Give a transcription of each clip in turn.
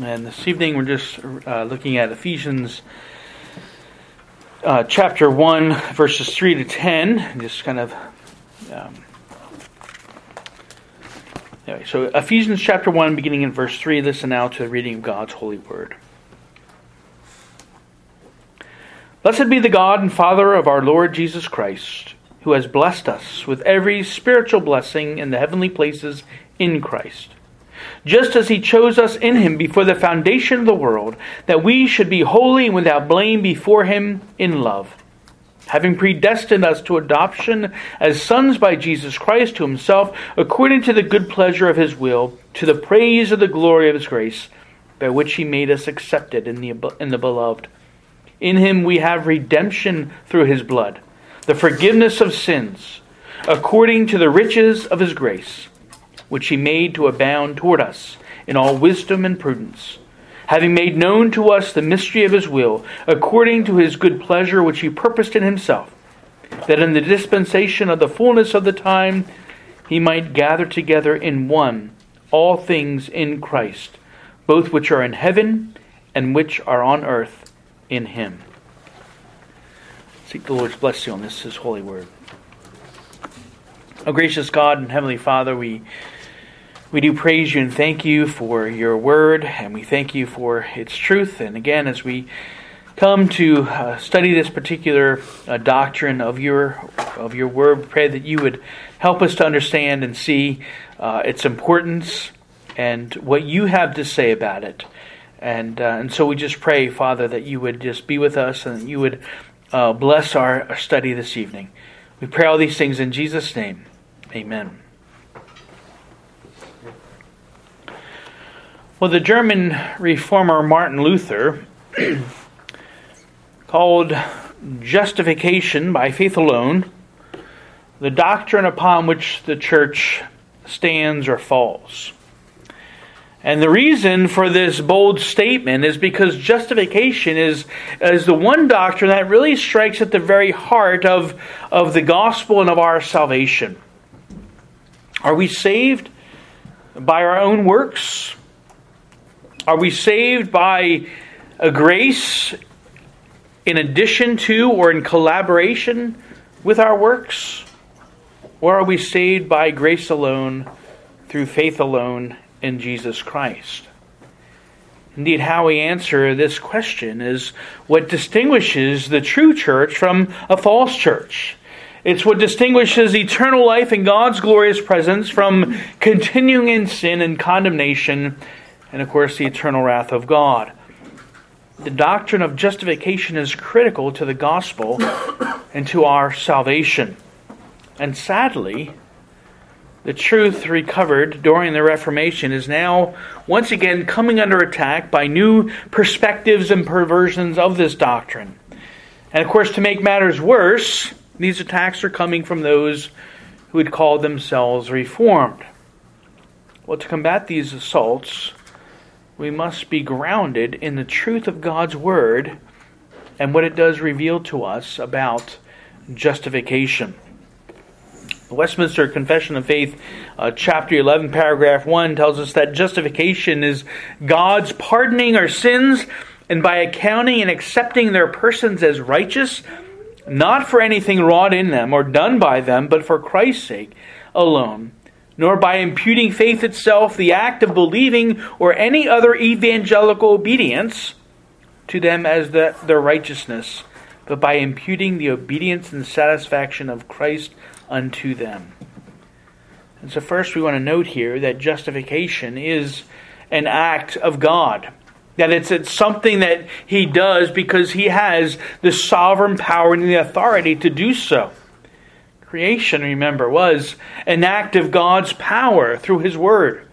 And this evening we're just uh, looking at Ephesians uh, chapter 1, verses 3 to 10. Just kind of. Um, anyway, so Ephesians chapter 1, beginning in verse 3. Listen now to the reading of God's holy word. Blessed be the God and Father of our Lord Jesus Christ, who has blessed us with every spiritual blessing in the heavenly places in Christ just as he chose us in him before the foundation of the world, that we should be holy and without blame before him in love. Having predestined us to adoption as sons by Jesus Christ to himself, according to the good pleasure of his will, to the praise of the glory of his grace, by which he made us accepted in the, in the beloved. In him we have redemption through his blood, the forgiveness of sins, according to the riches of his grace which he made to abound toward us in all wisdom and prudence, having made known to us the mystery of his will, according to his good pleasure which he purposed in himself, that in the dispensation of the fullness of the time he might gather together in one all things in Christ, both which are in heaven and which are on earth in him. Seek the Lord's blessing on this, his holy word. O gracious God and Heavenly Father, we we do praise you and thank you for your word, and we thank you for its truth. And again, as we come to uh, study this particular uh, doctrine of your of your word, pray that you would help us to understand and see uh, its importance and what you have to say about it. And uh, and so we just pray, Father, that you would just be with us and that you would uh, bless our, our study this evening. We pray all these things in Jesus' name. Amen. Well, the German reformer Martin Luther called justification by faith alone the doctrine upon which the church stands or falls. And the reason for this bold statement is because justification is, is the one doctrine that really strikes at the very heart of, of the gospel and of our salvation. Are we saved by our own works? Are we saved by a grace in addition to or in collaboration with our works? Or are we saved by grace alone, through faith alone in Jesus Christ? Indeed, how we answer this question is what distinguishes the true church from a false church. It's what distinguishes eternal life in God's glorious presence from continuing in sin and condemnation and, of course, the eternal wrath of God. The doctrine of justification is critical to the gospel and to our salvation. And sadly, the truth recovered during the Reformation is now once again coming under attack by new perspectives and perversions of this doctrine. And of course, to make matters worse, these attacks are coming from those who would call themselves Reformed. Well, to combat these assaults, we must be grounded in the truth of God's Word and what it does reveal to us about justification. The Westminster Confession of Faith, uh, chapter 11, paragraph 1, tells us that justification is God's pardoning our sins and by accounting and accepting their persons as righteous, not for anything wrought in them or done by them, but for Christ's sake alone nor by imputing faith itself, the act of believing, or any other evangelical obedience to them as the, their righteousness, but by imputing the obedience and satisfaction of Christ unto them. And so, first, we want to note here that justification is an act of God. That it's, it's something that He does because He has the sovereign power and the authority to do so. Creation, remember, was an act of God's power through His Word.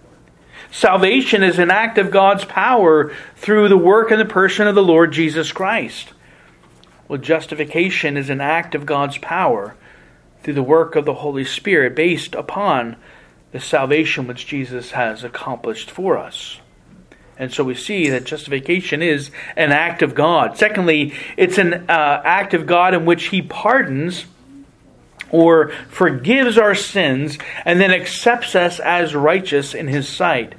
Salvation is an act of God's power through the work and the person of the Lord Jesus Christ. Well, justification is an act of God's power through the work of the Holy Spirit based upon the salvation which Jesus has accomplished for us. And so we see that justification is an act of God. Secondly, it's an uh, act of God in which He pardons or forgives our sins and then accepts us as righteous in his sight.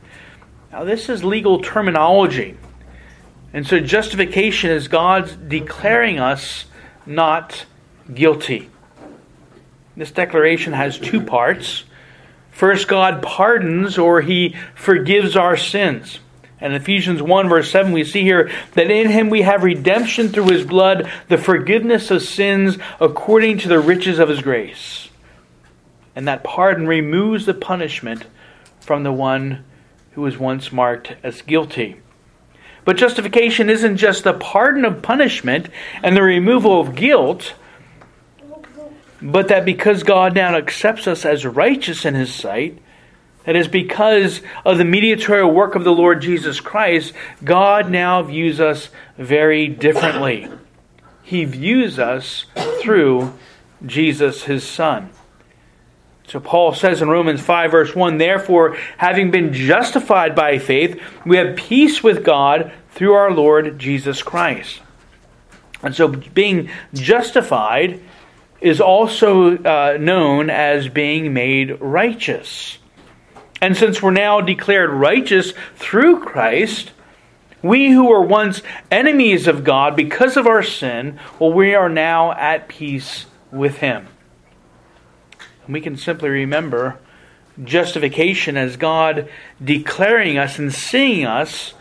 Now, this is legal terminology. And so, justification is God's declaring us not guilty. This declaration has two parts. First, God pardons or he forgives our sins. And Ephesians 1, verse 7, we see here that in him we have redemption through his blood, the forgiveness of sins according to the riches of his grace. And that pardon removes the punishment from the one who was once marked as guilty. But justification isn't just the pardon of punishment and the removal of guilt, but that because God now accepts us as righteous in his sight, that is because of the mediatorial work of the Lord Jesus Christ, God now views us very differently. He views us through Jesus, his Son. So Paul says in Romans 5, verse 1 Therefore, having been justified by faith, we have peace with God through our Lord Jesus Christ. And so being justified is also uh, known as being made righteous. And since we're now declared righteous through Christ, we who were once enemies of God because of our sin, well, we are now at peace with Him. And we can simply remember justification as God declaring us and seeing us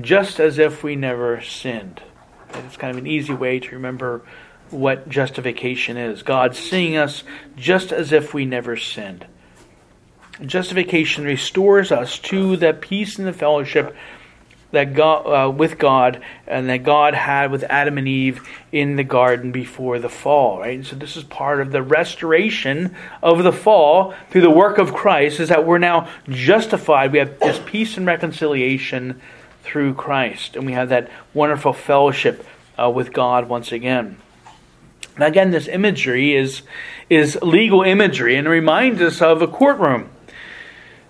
just as if we never sinned. It's kind of an easy way to remember what justification is God seeing us just as if we never sinned. Justification restores us to the peace and the fellowship that God uh, with God and that God had with Adam and Eve in the garden before the fall, right? So this is part of the restoration of the fall through the work of Christ is that we're now justified. We have this peace and reconciliation through Christ, and we have that wonderful fellowship uh, with God once again. Now again, this imagery is is legal imagery and reminds us of a courtroom.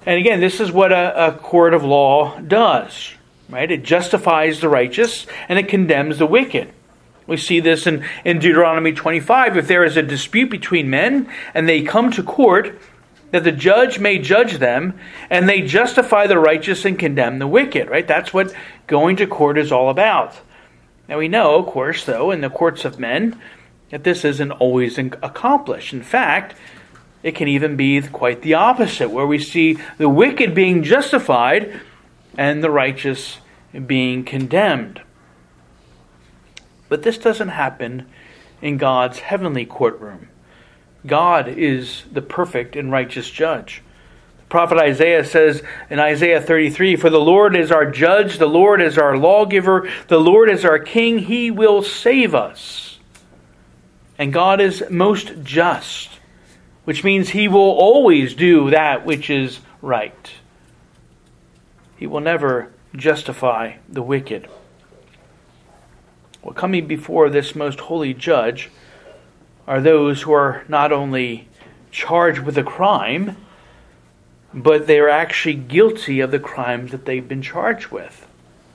And again, this is what a, a court of law does, right? It justifies the righteous and it condemns the wicked. We see this in, in Deuteronomy 25. If there is a dispute between men and they come to court, that the judge may judge them and they justify the righteous and condemn the wicked, right? That's what going to court is all about. Now we know, of course, though, in the courts of men, that this isn't always accomplished. In fact, it can even be quite the opposite, where we see the wicked being justified and the righteous being condemned. But this doesn't happen in God's heavenly courtroom. God is the perfect and righteous judge. The prophet Isaiah says in Isaiah 33 For the Lord is our judge, the Lord is our lawgiver, the Lord is our king, he will save us. And God is most just which means he will always do that which is right. He will never justify the wicked. Well, coming before this most holy judge are those who are not only charged with a crime, but they are actually guilty of the crimes that they've been charged with.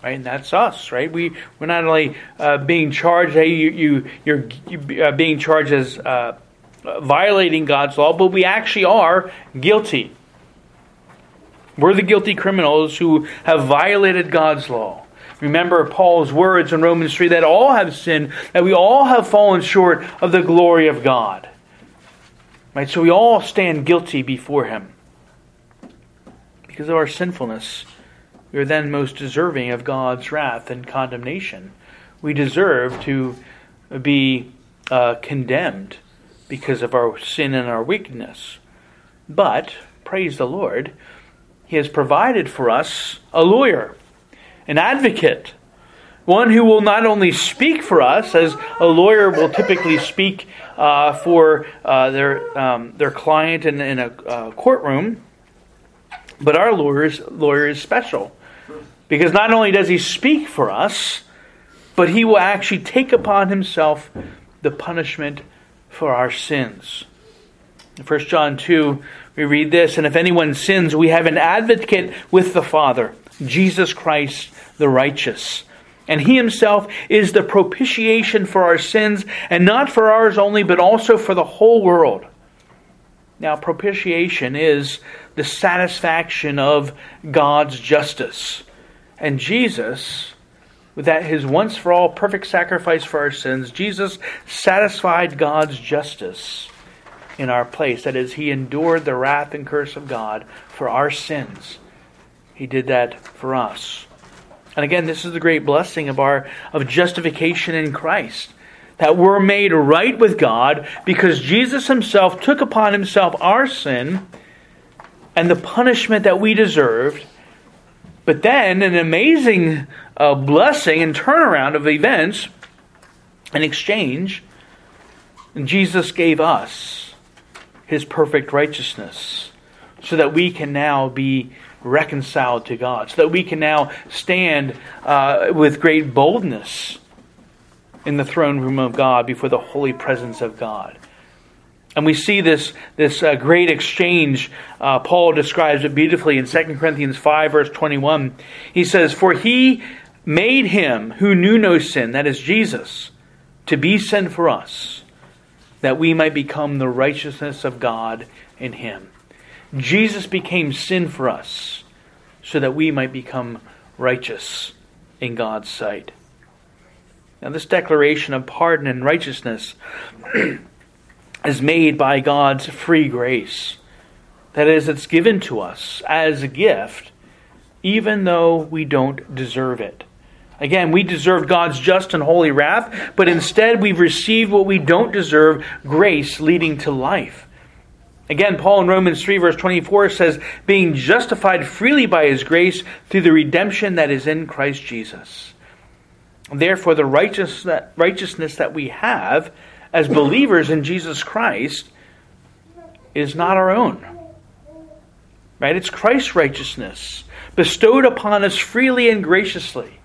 Right, and that's us, right? We we're not only uh, being charged. Hey, you you you're you, uh, being charged as uh, violating God's law, but we actually are guilty. We're the guilty criminals who have violated God's law. Remember Paul's words in Romans 3 that all have sinned, that we all have fallen short of the glory of God. Right? So we all stand guilty before him. Because of our sinfulness, we are then most deserving of God's wrath and condemnation. We deserve to be uh, condemned because of our sin and our weakness. But, praise the Lord, He has provided for us a lawyer, an advocate, one who will not only speak for us, as a lawyer will typically speak uh, for uh, their, um, their client in, in a uh, courtroom, but our lawyer's, lawyer is special. Because not only does he speak for us, but he will actually take upon himself the punishment for our sins. In 1 John 2, we read this And if anyone sins, we have an advocate with the Father, Jesus Christ the righteous. And he himself is the propitiation for our sins, and not for ours only, but also for the whole world. Now, propitiation is the satisfaction of God's justice. And Jesus, that his once for all perfect sacrifice for our sins, Jesus satisfied God's justice in our place. That is, he endured the wrath and curse of God for our sins. He did that for us. And again, this is the great blessing of our of justification in Christ. That we're made right with God because Jesus himself took upon himself our sin and the punishment that we deserved. But then an amazing uh, blessing and turnaround of events in exchange, Jesus gave us his perfect righteousness so that we can now be reconciled to God, so that we can now stand uh, with great boldness in the throne room of God before the holy presence of God. And we see this, this uh, great exchange. Uh, Paul describes it beautifully in 2 Corinthians 5, verse 21. He says, For he made him who knew no sin, that is Jesus, to be sin for us, that we might become the righteousness of God in him. Jesus became sin for us so that we might become righteous in God's sight. Now, this declaration of pardon and righteousness is made by God's free grace. That is, it's given to us as a gift, even though we don't deserve it. Again, we deserve God's just and holy wrath, but instead we've received what we don't deserve grace leading to life. Again, Paul in Romans 3, verse 24 says, being justified freely by his grace through the redemption that is in Christ Jesus. Therefore, the righteousness that we have as believers in Jesus Christ is not our own. Right? It's Christ's righteousness bestowed upon us freely and graciously.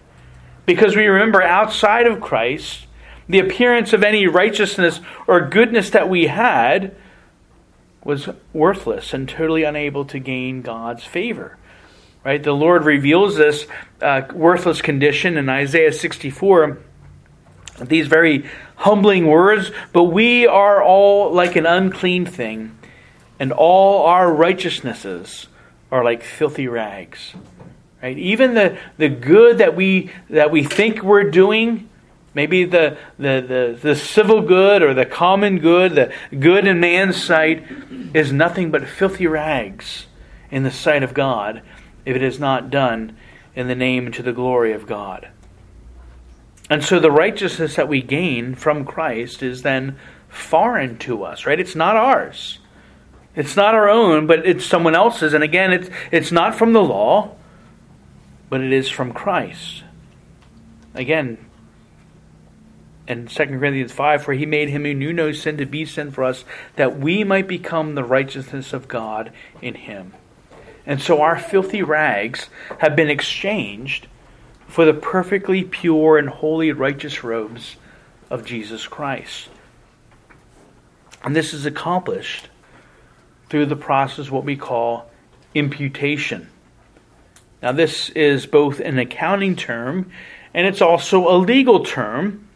Because we remember outside of Christ, the appearance of any righteousness or goodness that we had was worthless and totally unable to gain God's favor. Right? The Lord reveals this uh, worthless condition in Isaiah 64. These very humbling words, but we are all like an unclean thing, and all our righteousnesses are like filthy rags. Right? Even the, the good that we that we think we're doing Maybe the, the, the, the, civil good or the common good, the good in man's sight, is nothing but filthy rags in the sight of God if it is not done in the name and to the glory of God. And so the righteousness that we gain from Christ is then foreign to us, right? It's not ours. It's not our own, but it's someone else's. And again, it's, it's not from the law, but it is from Christ. Again, in 2 Corinthians 5, for he made him who knew no sin to be sin for us, that we might become the righteousness of God in him. And so our filthy rags have been exchanged for the perfectly pure and holy righteous robes of Jesus Christ. And this is accomplished through the process what we call imputation. Now, this is both an accounting term and it's also a legal term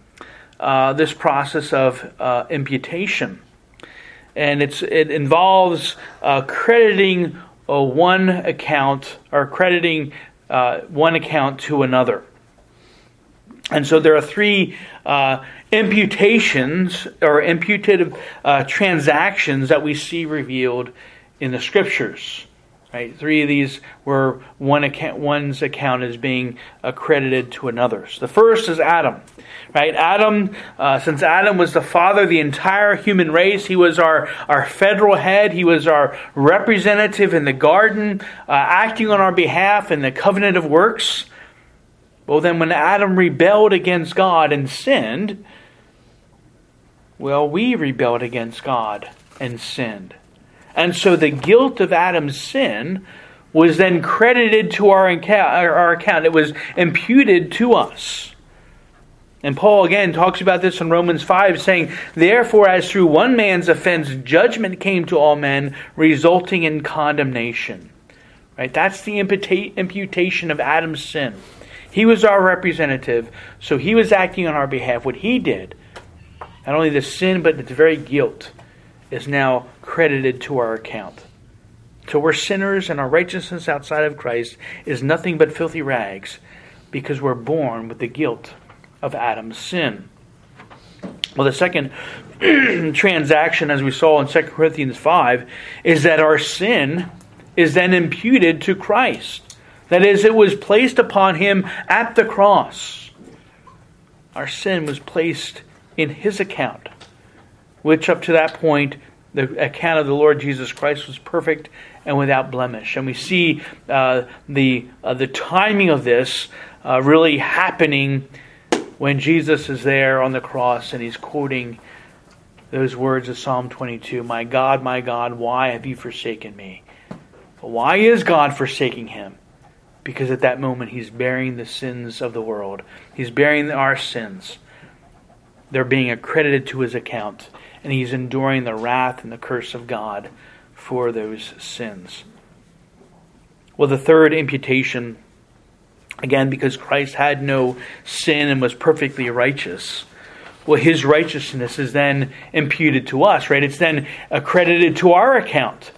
uh, this process of uh, imputation. And it's, it involves uh, crediting one account or crediting uh, one account to another. And so there are three uh, imputations or imputed transactions that we see revealed in the scriptures. Right, three of these were one account, one's account is being accredited to another's. The first is Adam. Right, Adam. Uh, since Adam was the father of the entire human race, he was our our federal head. He was our representative in the garden, uh, acting on our behalf in the covenant of works. Well, then, when Adam rebelled against God and sinned, well, we rebelled against God and sinned. And so the guilt of Adam's sin was then credited to our account. It was imputed to us. And Paul again talks about this in Romans 5, saying, Therefore, as through one man's offense judgment came to all men, resulting in condemnation. Right? That's the imputation of Adam's sin. He was our representative, so he was acting on our behalf. What he did, not only the sin, but the very guilt, is now credited to our account. So we're sinners, and our righteousness outside of Christ is nothing but filthy rags because we're born with the guilt of Adam's sin. Well, the second transaction, as we saw in 2 Corinthians 5, is that our sin is then imputed to Christ. That is, it was placed upon him at the cross. Our sin was placed in his account, which up to that point, the account of the Lord Jesus Christ was perfect and without blemish. And we see uh, the, uh, the timing of this uh, really happening when Jesus is there on the cross and he's quoting those words of Psalm 22 My God, my God, why have you forsaken me? Why is God forsaking him? Because at that moment he's bearing the sins of the world, he's bearing our sins. They're being accredited to his account, and he's enduring the wrath and the curse of God for those sins. Well, the third imputation, again, because Christ had no sin and was perfectly righteous, well, his righteousness is then imputed to us, right? It's then accredited to our account.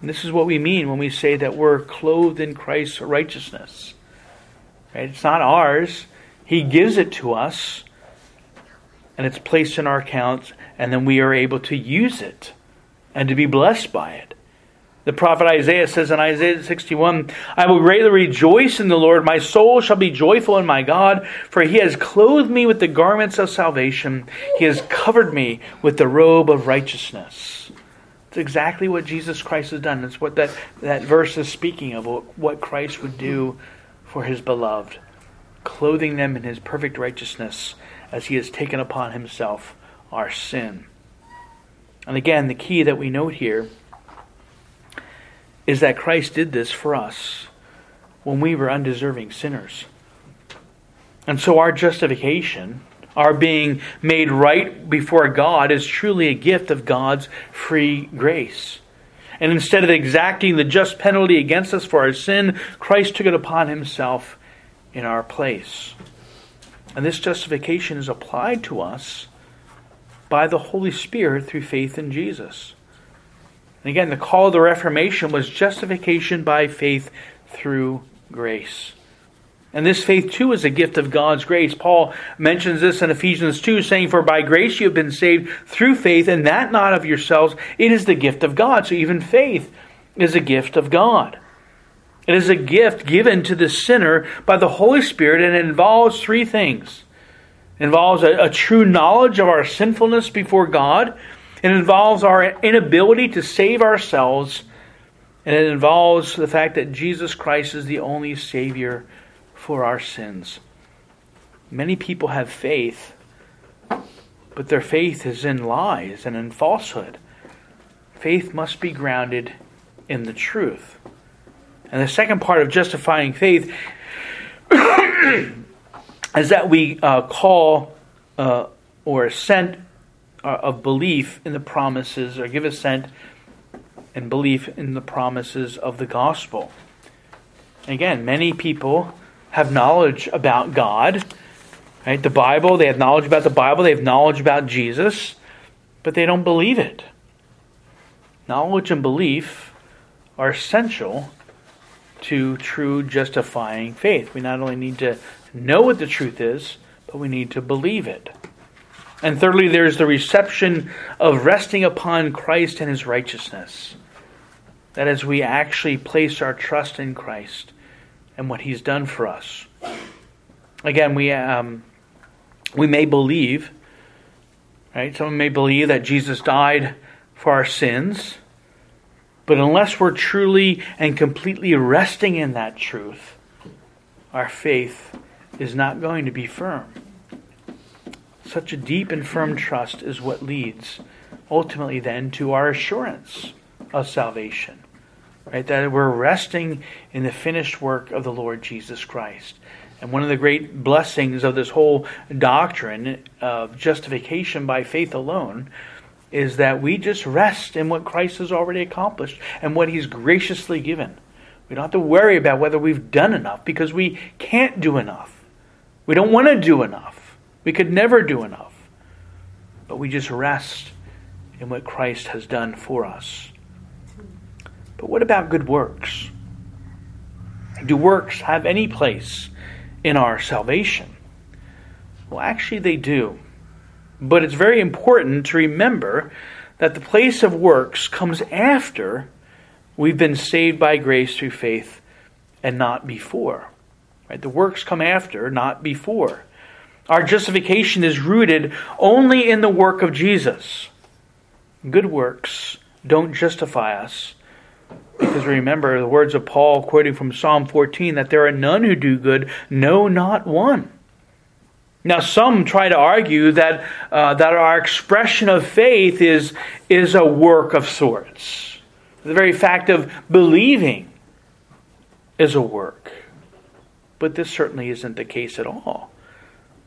And this is what we mean when we say that we're clothed in Christ's righteousness. Right? It's not ours. He gives it to us, and it's placed in our accounts, and then we are able to use it and to be blessed by it. The prophet Isaiah says in Isaiah 61, I will greatly rejoice in the Lord. My soul shall be joyful in my God, for he has clothed me with the garments of salvation. He has covered me with the robe of righteousness. It's exactly what Jesus Christ has done. It's what that, that verse is speaking of, what Christ would do for his beloved, clothing them in his perfect righteousness as he has taken upon himself our sin. And again, the key that we note here is that Christ did this for us when we were undeserving sinners. And so our justification, our being made right before God, is truly a gift of God's free grace. And instead of exacting the just penalty against us for our sin, Christ took it upon himself in our place. And this justification is applied to us by the Holy Spirit through faith in Jesus. And again, the call of the Reformation was justification by faith through grace. And this faith, too, is a gift of God's grace. Paul mentions this in Ephesians 2, saying, For by grace you have been saved through faith, and that not of yourselves. It is the gift of God. So even faith is a gift of God. It is a gift given to the sinner by the Holy Spirit, and it involves three things It involves a, a true knowledge of our sinfulness before God. It involves our inability to save ourselves. And it involves the fact that Jesus Christ is the only Savior for our sins. Many people have faith, but their faith is in lies and in falsehood. Faith must be grounded in the truth. And the second part of justifying faith is that we uh, call uh, or assent uh, of belief in the promises, or give assent and belief in the promises of the gospel. Again, many people have knowledge about God, right? The Bible, they have knowledge about the Bible, they have knowledge about Jesus, but they don't believe it. Knowledge and belief are essential to true justifying faith. We not only need to know what the truth is, but we need to believe it. And thirdly, there's the reception of resting upon Christ and his righteousness. That is, we actually place our trust in Christ and what he's done for us. Again, we, um, we may believe, right? Someone may believe that Jesus died for our sins, but unless we're truly and completely resting in that truth, our faith is not going to be firm. Such a deep and firm trust is what leads ultimately then to our assurance of salvation. Right? That we're resting in the finished work of the Lord Jesus Christ. And one of the great blessings of this whole doctrine of justification by faith alone is that we just rest in what Christ has already accomplished and what He's graciously given. We don't have to worry about whether we've done enough because we can't do enough. We don't want to do enough. We could never do enough. But we just rest in what Christ has done for us. But what about good works? Do works have any place in our salvation? Well, actually, they do. But it's very important to remember that the place of works comes after we've been saved by grace through faith and not before. Right? The works come after, not before. Our justification is rooted only in the work of Jesus. Good works don't justify us. Because remember the words of Paul quoting from Psalm 14 that there are none who do good, no, not one. Now, some try to argue that, uh, that our expression of faith is, is a work of sorts. The very fact of believing is a work. But this certainly isn't the case at all.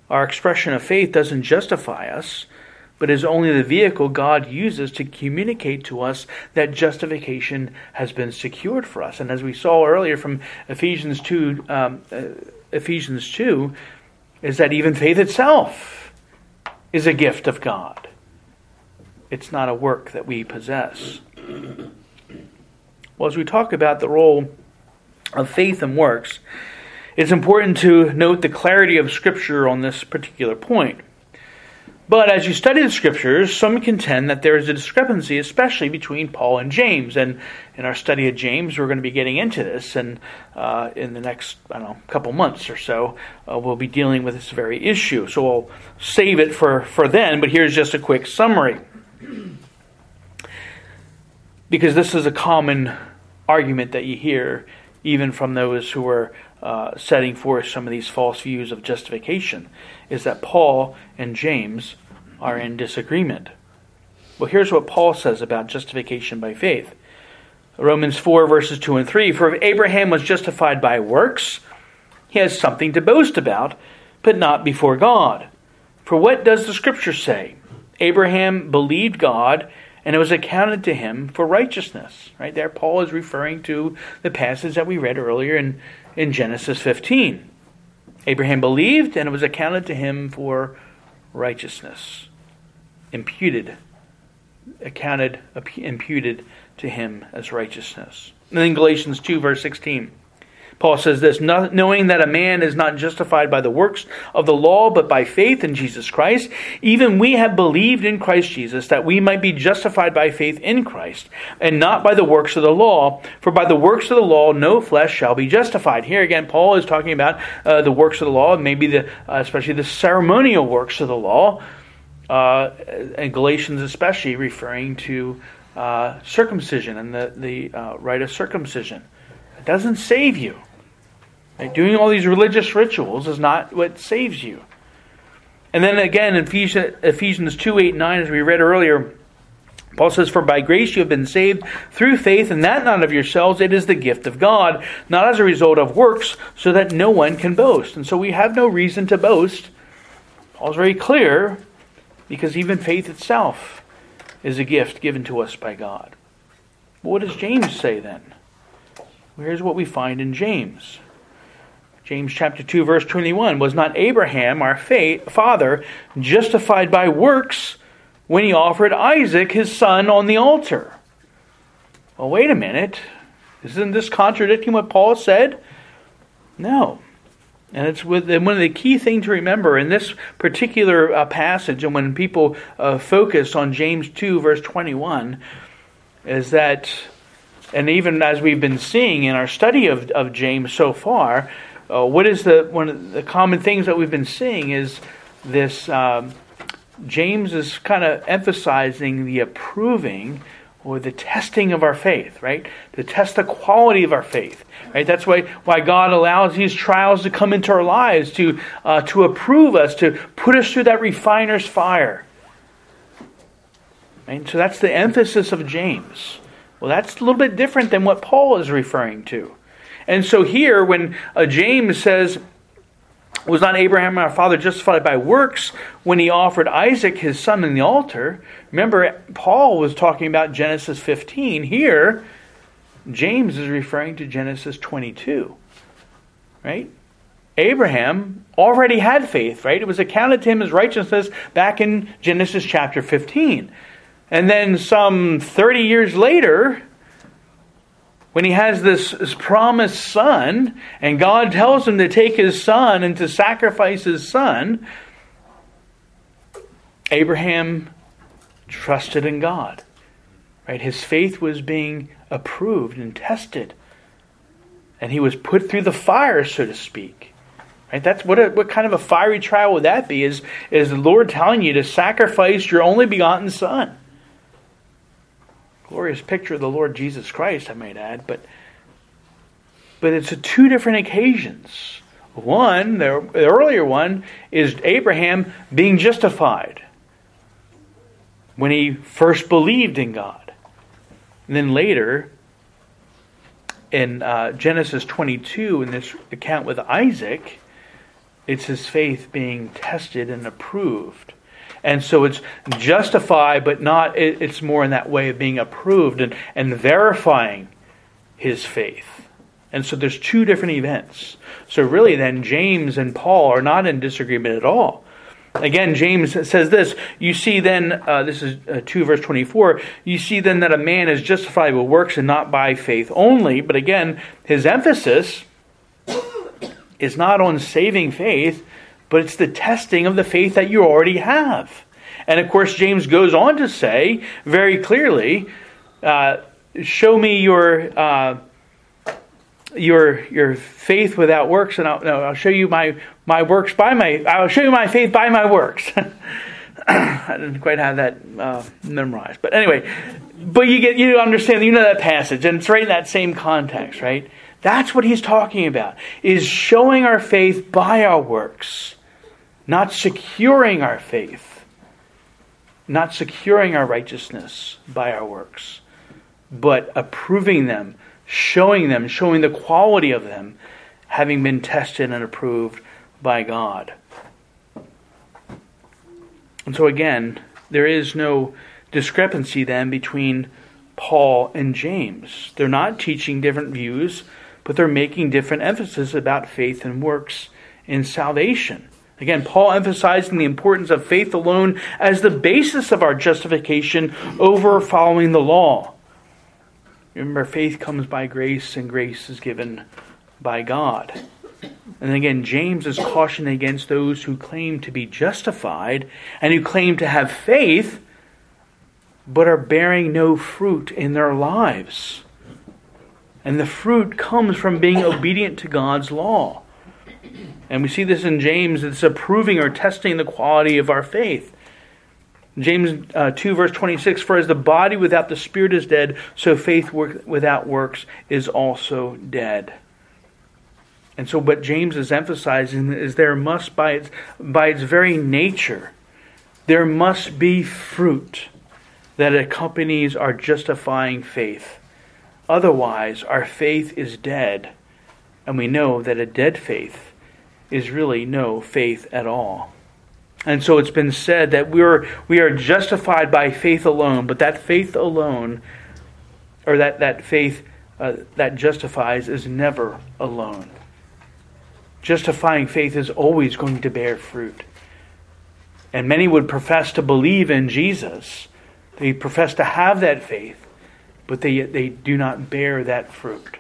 Our expression of faith doesn't justify us, but is only the vehicle God uses to communicate to us that justification has been secured for us. And as we saw earlier from Ephesians 2, um, uh, Ephesians 2, is that even faith itself is a gift of God. It's not a work that we possess. Well, as we talk about the role of faith and works, it's important to note the clarity of Scripture on this particular point. But as you study the scriptures, some contend that there is a discrepancy, especially between Paul and James. And in our study of James, we're going to be getting into this, and uh, in the next, I don't know, couple months or so, uh, we'll be dealing with this very issue. So we'll save it for, for then, but here's just a quick summary. Because this is a common argument that you hear, even from those who are uh, setting forth some of these false views of justification is that Paul and James are in disagreement. Well, here's what Paul says about justification by faith Romans 4, verses 2 and 3 For if Abraham was justified by works, he has something to boast about, but not before God. For what does the Scripture say? Abraham believed God, and it was accounted to him for righteousness. Right there, Paul is referring to the passage that we read earlier in, in Genesis 15. Abraham believed, and it was accounted to him for righteousness. Imputed, accounted, imputed to him as righteousness. And then Galatians 2, verse 16. Paul says this knowing that a man is not justified by the works of the law, but by faith in Jesus Christ, even we have believed in Christ Jesus, that we might be justified by faith in Christ, and not by the works of the law. For by the works of the law, no flesh shall be justified. Here again, Paul is talking about uh, the works of the law, maybe the, uh, especially the ceremonial works of the law, uh, and Galatians especially referring to uh, circumcision and the, the uh, rite of circumcision. Doesn't save you. Right? Doing all these religious rituals is not what saves you. And then again, in Ephesians 2 8 9, as we read earlier, Paul says, For by grace you have been saved through faith, and that not of yourselves, it is the gift of God, not as a result of works, so that no one can boast. And so we have no reason to boast. Paul's very clear, because even faith itself is a gift given to us by God. What does James say then? Here's what we find in James. James chapter 2 verse 21 was not Abraham our father justified by works when he offered Isaac his son on the altar. Well wait a minute. Isn't this contradicting what Paul said? No. And it's with, and one of the key things to remember in this particular uh, passage, and when people uh, focus on James 2, verse 21, is that and even as we've been seeing in our study of, of James so far, uh, what is the one of the common things that we've been seeing is this um, James is kind of emphasizing the approving or the testing of our faith, right? To test the quality of our faith, right? That's why why God allows these trials to come into our lives to uh, to approve us, to put us through that refiner's fire. Right? So that's the emphasis of James. Well, that's a little bit different than what Paul is referring to. And so here, when uh, James says, was not Abraham our father justified by works when he offered Isaac his son in the altar? Remember, Paul was talking about Genesis 15. Here, James is referring to Genesis 22. Right? Abraham already had faith, right? It was accounted to him as righteousness back in Genesis chapter 15. And then some 30 years later, when he has this, this, promised son, and God tells him to take his son and to sacrifice his son, Abraham trusted in God. Right? His faith was being approved and tested. And he was put through the fire, so to speak. Right? That's what a, what kind of a fiery trial would that be? Is is the Lord telling you to sacrifice your only begotten son? Glorious picture of the Lord Jesus Christ, I might add, but but it's two different occasions. One, the, the earlier one, is Abraham being justified when he first believed in God. And then later, in uh, Genesis 22, in this account with Isaac, it's his faith being tested and approved. And so it's justified, but not, it's more in that way of being approved and, and verifying his faith. And so there's two different events. So really, then, James and Paul are not in disagreement at all. Again, James says this You see then, uh, this is uh, 2 verse 24, you see then that a man is justified with works and not by faith only. But again, his emphasis is not on saving faith, but it's the testing of the faith that you already have. And of course, James goes on to say very clearly, uh, Show me your. Uh, your your faith without works, and I'll, no, I'll show you my my works by my I'll show you my faith by my works. I didn't quite have that uh, memorized, but anyway, but you get you understand you know that passage, and it's right in that same context, right? That's what he's talking about: is showing our faith by our works, not securing our faith, not securing our righteousness by our works, but approving them showing them, showing the quality of them, having been tested and approved by God. And so, again, there is no discrepancy then between Paul and James. They're not teaching different views, but they're making different emphasis about faith and works in salvation. Again, Paul emphasizing the importance of faith alone as the basis of our justification over following the law. Remember, faith comes by grace, and grace is given by God. And again, James is cautioning against those who claim to be justified and who claim to have faith, but are bearing no fruit in their lives. And the fruit comes from being obedient to God's law. And we see this in James, it's approving or testing the quality of our faith. James uh, 2, verse 26 For as the body without the spirit is dead, so faith work, without works is also dead. And so, what James is emphasizing is there must, by its, by its very nature, there must be fruit that accompanies our justifying faith. Otherwise, our faith is dead, and we know that a dead faith is really no faith at all. And so it's been said that we are, we are justified by faith alone, but that faith alone, or that, that faith uh, that justifies, is never alone. Justifying faith is always going to bear fruit. And many would profess to believe in Jesus. They profess to have that faith, but they, they do not bear that fruit.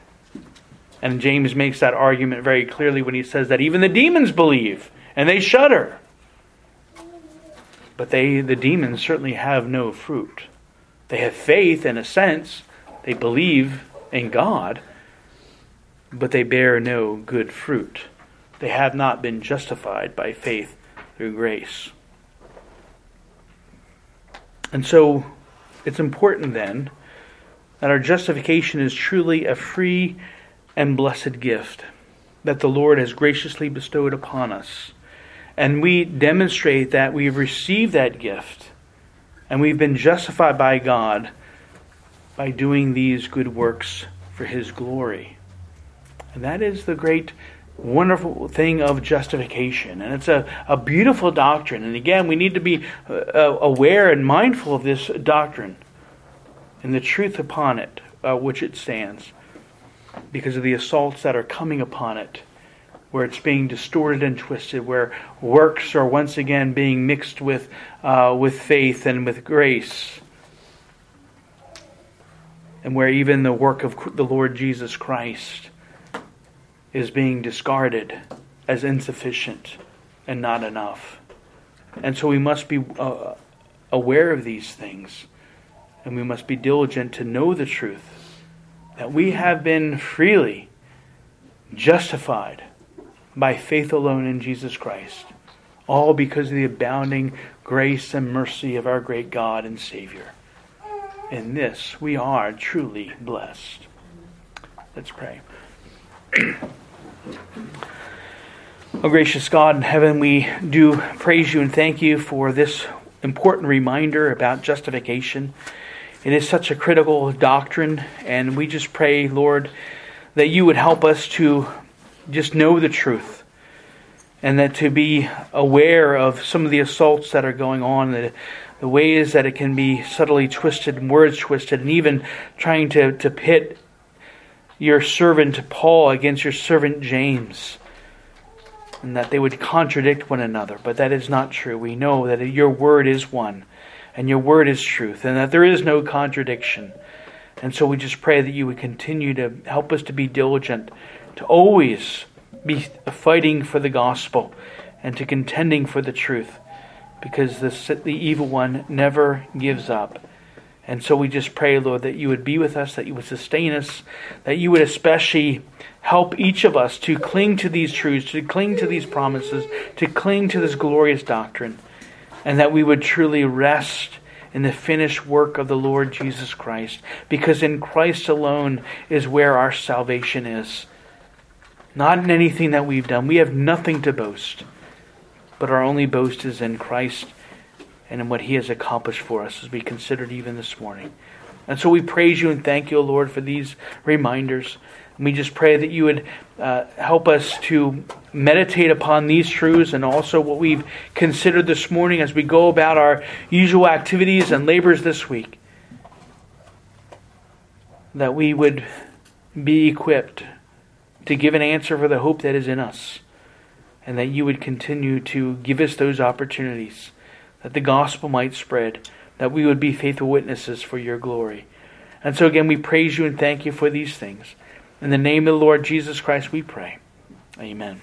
And James makes that argument very clearly when he says that even the demons believe and they shudder. But they, the demons, certainly have no fruit. They have faith in a sense, they believe in God, but they bear no good fruit. They have not been justified by faith through grace. And so it's important then that our justification is truly a free and blessed gift that the Lord has graciously bestowed upon us. And we demonstrate that we've received that gift and we've been justified by God by doing these good works for His glory. And that is the great, wonderful thing of justification. And it's a, a beautiful doctrine. And again, we need to be uh, uh aware and mindful of this doctrine and the truth upon it, uh, which it stands, because of the assaults that are coming upon it where it's being distorted and twisted, where works are once again being mixed with, uh, with faith and with grace. and where even the work of the Lord Jesus Christ is being discarded as insufficient and not enough. And so we must be uh, aware of these things, and we must be diligent to know the truth that we have been freely justified by faith alone in Jesus Christ, all because of the abounding grace and mercy of our great God and Savior. In this we are truly blessed. Let's pray. oh, gracious God in heaven, we do praise you and thank you for this important reminder about justification. It is such a critical doctrine, and we just pray, Lord, that you would help us to just know the truth and that to be aware of some of the assaults that are going on, the, the ways that it can be subtly twisted and words twisted, and even trying to, to pit your servant Paul against your servant James, and that they would contradict one another. But that is not true. We know that your word is one, and your word is truth, and that there is no contradiction. And so we just pray that you would continue to help us to be diligent, to always be fighting for the gospel and to contending for the truth because the, the evil one never gives up. And so we just pray, Lord, that you would be with us, that you would sustain us, that you would especially help each of us to cling to these truths, to cling to these promises, to cling to this glorious doctrine, and that we would truly rest in the finished work of the Lord Jesus Christ, because in Christ alone is where our salvation is not in anything that we've done. We have nothing to boast, but our only boast is in Christ and in what He has accomplished for us, as we considered even this morning. And so we praise you and thank you, Lord, for these reminders. We just pray that you would uh, help us to meditate upon these truths and also what we've considered this morning as we go about our usual activities and labors this week. That we would be equipped to give an answer for the hope that is in us, and that you would continue to give us those opportunities, that the gospel might spread, that we would be faithful witnesses for your glory. And so again, we praise you and thank you for these things. In the name of the Lord Jesus Christ, we pray. Amen.